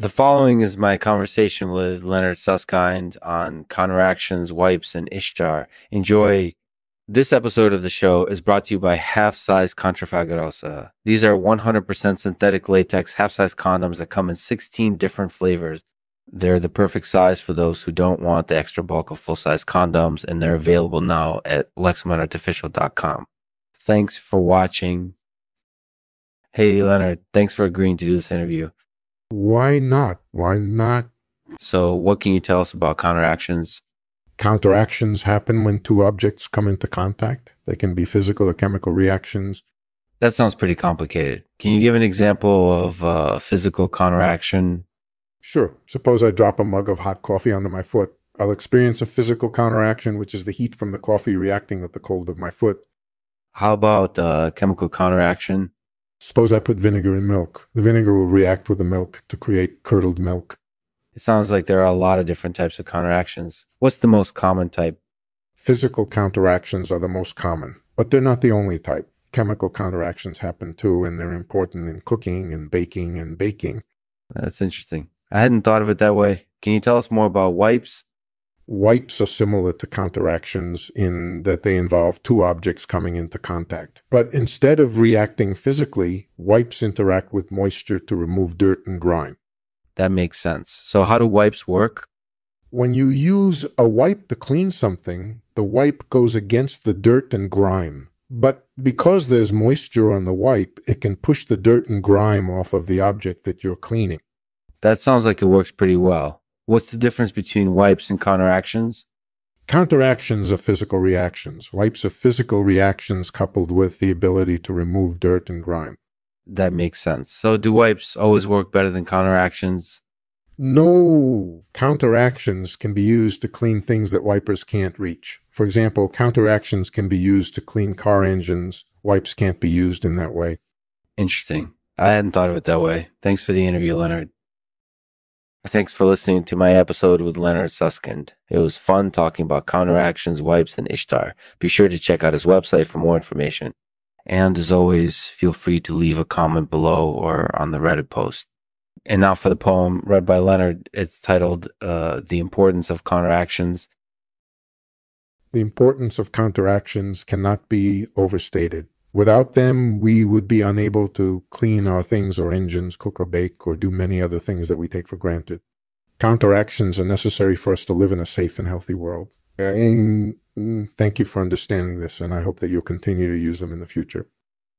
The following is my conversation with Leonard Susskind on counteractions, wipes, and Ishtar. Enjoy. This episode of the show is brought to you by Half Size Contra Fabulosa. These are 100% synthetic latex half size condoms that come in 16 different flavors. They're the perfect size for those who don't want the extra bulk of full size condoms, and they're available now at lexmanartificial.com. Thanks for watching. Hey, Leonard, thanks for agreeing to do this interview. Why not? Why not? So, what can you tell us about counteractions? Counteractions happen when two objects come into contact. They can be physical or chemical reactions. That sounds pretty complicated. Can you give an example of a physical counteraction? Sure. Suppose I drop a mug of hot coffee onto my foot. I'll experience a physical counteraction, which is the heat from the coffee reacting with the cold of my foot. How about uh, chemical counteraction? Suppose I put vinegar in milk. The vinegar will react with the milk to create curdled milk. It sounds like there are a lot of different types of counteractions. What's the most common type? Physical counteractions are the most common, but they're not the only type. Chemical counteractions happen too, and they're important in cooking and baking and baking. That's interesting. I hadn't thought of it that way. Can you tell us more about wipes? Wipes are similar to counteractions in that they involve two objects coming into contact. But instead of reacting physically, wipes interact with moisture to remove dirt and grime. That makes sense. So, how do wipes work? When you use a wipe to clean something, the wipe goes against the dirt and grime. But because there's moisture on the wipe, it can push the dirt and grime off of the object that you're cleaning. That sounds like it works pretty well. What's the difference between wipes and counteractions? Counteractions are physical reactions. Wipes are physical reactions coupled with the ability to remove dirt and grime. That makes sense. So, do wipes always work better than counteractions? No counteractions can be used to clean things that wipers can't reach. For example, counteractions can be used to clean car engines. Wipes can't be used in that way. Interesting. I hadn't thought of it that way. Thanks for the interview, Leonard. Thanks for listening to my episode with Leonard Susskind. It was fun talking about counteractions, wipes, and Ishtar. Be sure to check out his website for more information. And as always, feel free to leave a comment below or on the Reddit post. And now for the poem read by Leonard. It's titled uh, The Importance of Counteractions. The importance of counteractions cannot be overstated. Without them, we would be unable to clean our things or engines, cook or bake, or do many other things that we take for granted. Counteractions are necessary for us to live in a safe and healthy world. Uh, and mm, thank you for understanding this, and I hope that you'll continue to use them in the future.